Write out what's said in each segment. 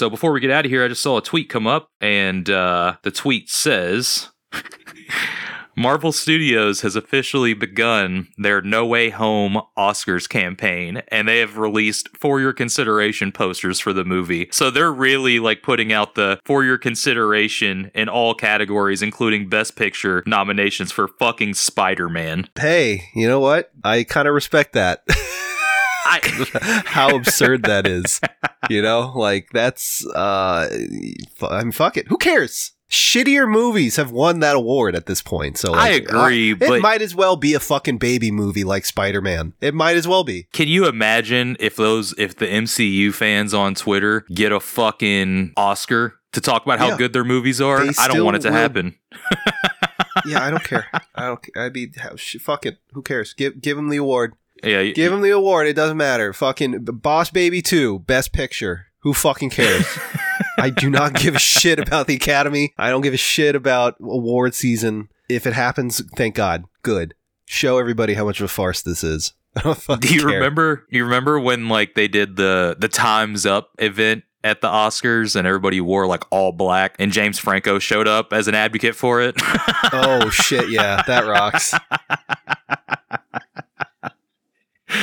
So before we get out of here, I just saw a tweet come up, and uh, the tweet says. Marvel Studios has officially begun their No Way Home Oscars campaign, and they have released for your consideration posters for the movie. So they're really like putting out the for your consideration in all categories, including Best Picture nominations for fucking Spider Man. Hey, you know what? I kind of respect that. I, How absurd that is. You know, like that's uh I mean fuck it. Who cares? Shittier movies have won that award at this point. So I agree, uh, but- it might as well be a fucking baby movie like Spider-Man. It might as well be. can you imagine if those if the MCU fans on Twitter get a fucking Oscar to talk about how Yeah. good their movies are? They I don't want it to will. happen. Yeah, I don't care. I don't. I'd be fuck it. Who cares? Give give him the award. Yeah, y- Give him the award. It doesn't matter. Fucking Boss Baby 2, Best Picture. Who fucking cares? I do not give a shit about the Academy. I don't give a shit about award season. If it happens, thank God. Good. Show everybody how much of a farce this is. I don't fucking Do you care. remember? You remember when like they did the the Times Up event at the Oscars and everybody wore like all black and James Franco showed up as an advocate for it? Oh shit! Yeah, that rocks.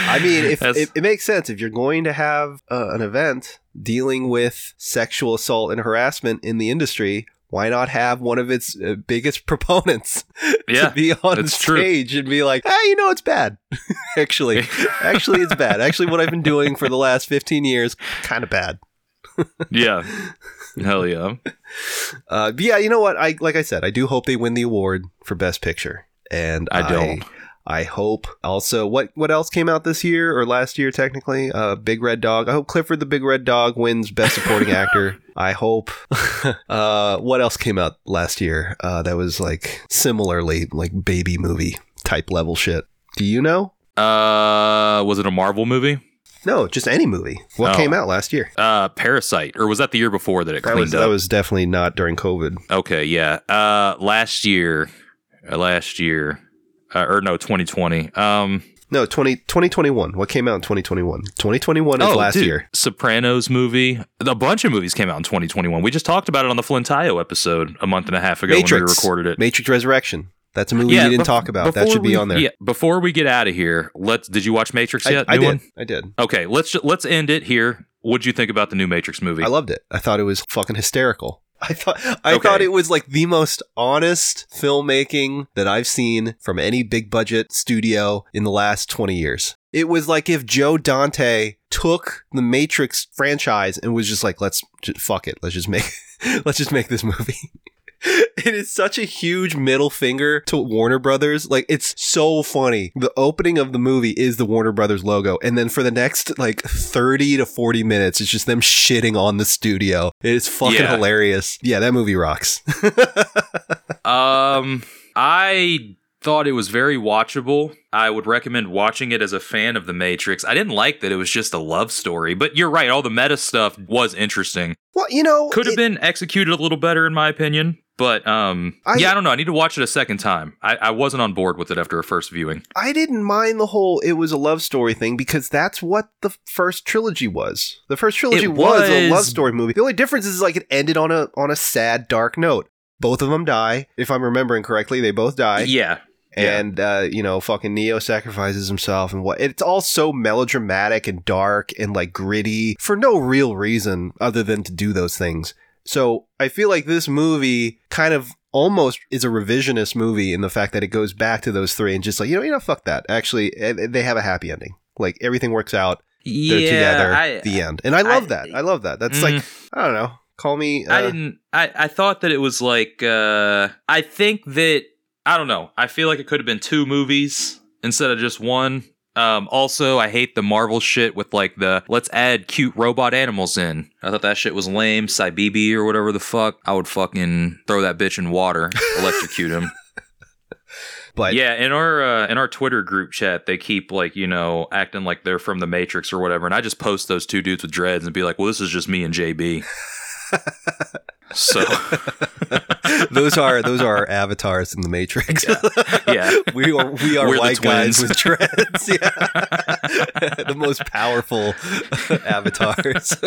I mean, if it, it makes sense if you're going to have uh, an event dealing with sexual assault and harassment in the industry, why not have one of its uh, biggest proponents Yeah, to be on that's true. stage and be like, "Hey, you know, it's bad. actually, actually, it's bad. Actually, what I've been doing for the last 15 years, kind of bad." yeah, hell yeah. Uh, yeah, you know what? I like I said, I do hope they win the award for Best Picture, and I don't. I hope also what what else came out this year or last year technically? Uh, Big Red Dog. I hope Clifford the Big Red Dog wins Best Supporting Actor. I hope. uh, what else came out last year? Uh, that was like similarly like baby movie type level shit. Do you know? Uh, was it a Marvel movie? No, just any movie. What Oh. came out last year? Uh, Parasite, or was that the year before that it That cleaned was up? that was definitely not during COVID. okay, yeah. Uh, last year, uh, last year, uh, or no, 2020. Um, No, 20, 2021. What came out in 2021? 2021 is last Oh, dude, year. Sopranos movie. A bunch of movies came out in 2021. We just talked about it on the Flintayo episode a month and a half ago when we recorded it. Matrix Resurrection. That's a movie we didn't bef- talk about. That should be we- on there. Yeah, before we get out of here, let's. Did you watch Matrix yet? I New did. one? I did. Okay, let's let's end it here. What'd you think about the new Matrix movie? I loved it. I thought it was fucking hysterical. I thought I Okay. thought it was like the most honest filmmaking that I've seen from any big budget studio in the last 20 years. It was like if Joe Dante took the Matrix franchise and was just like let's just, fuck it. Let's just make let's just make this movie. It is such a huge middle finger to Warner Brothers. Like it's so funny. The opening of the movie is the Warner Brothers logo, and then for the next like thirty to forty minutes, it's just them shitting on the studio. It is fucking Yeah. hilarious. Yeah, that movie rocks. Um, I thought it was very watchable. I would recommend watching it as a fan of The Matrix. I didn't like that it was just a love story, but you're right. All the meta stuff was interesting. well, you know, Could have been executed a little better, in my opinion. But um, I- yeah, I don't know. I need to watch it a second time. I, I wasn't on board with it after a first viewing. I didn't mind the whole it was a love story thing because that's what the first trilogy was. The first trilogy It was, a love story movie. The only difference is like it ended on a on a sad, dark note. Both of them die. If I'm remembering correctly, they both die. yeah, Yeah. and uh, you know, fucking Neo sacrifices himself, and what? It's all so melodramatic and dark and like gritty for no real reason other than to do those things. So I feel like this movie kind of almost is a revisionist movie in the fact that it goes back to those three and just like you know, you know, fuck that. Actually, eh, they have a happy ending. Like everything works out. They're together. I, the end. And I love I- that. I love that. That's Mm. like I don't know. Call me. Uh, I didn't. I I thought that it was like. uh I think that I don't know. I feel like it could have been two movies instead of just one. Um, also, I hate the Marvel shit with like the let's add cute robot animals in. I thought that shit was lame. Cybebe or whatever the fuck. I would fucking throw that bitch in water, electrocute him. but yeah, in our uh, in our Twitter group chat, they keep like you know acting like they're from the Matrix or whatever, and I just post those two dudes with dreads and be like, "Well, this is just me and JB." so those are those are our avatars in the Matrix. yeah. we are we are We're white guys with dreads. Yeah, the most powerful avatars.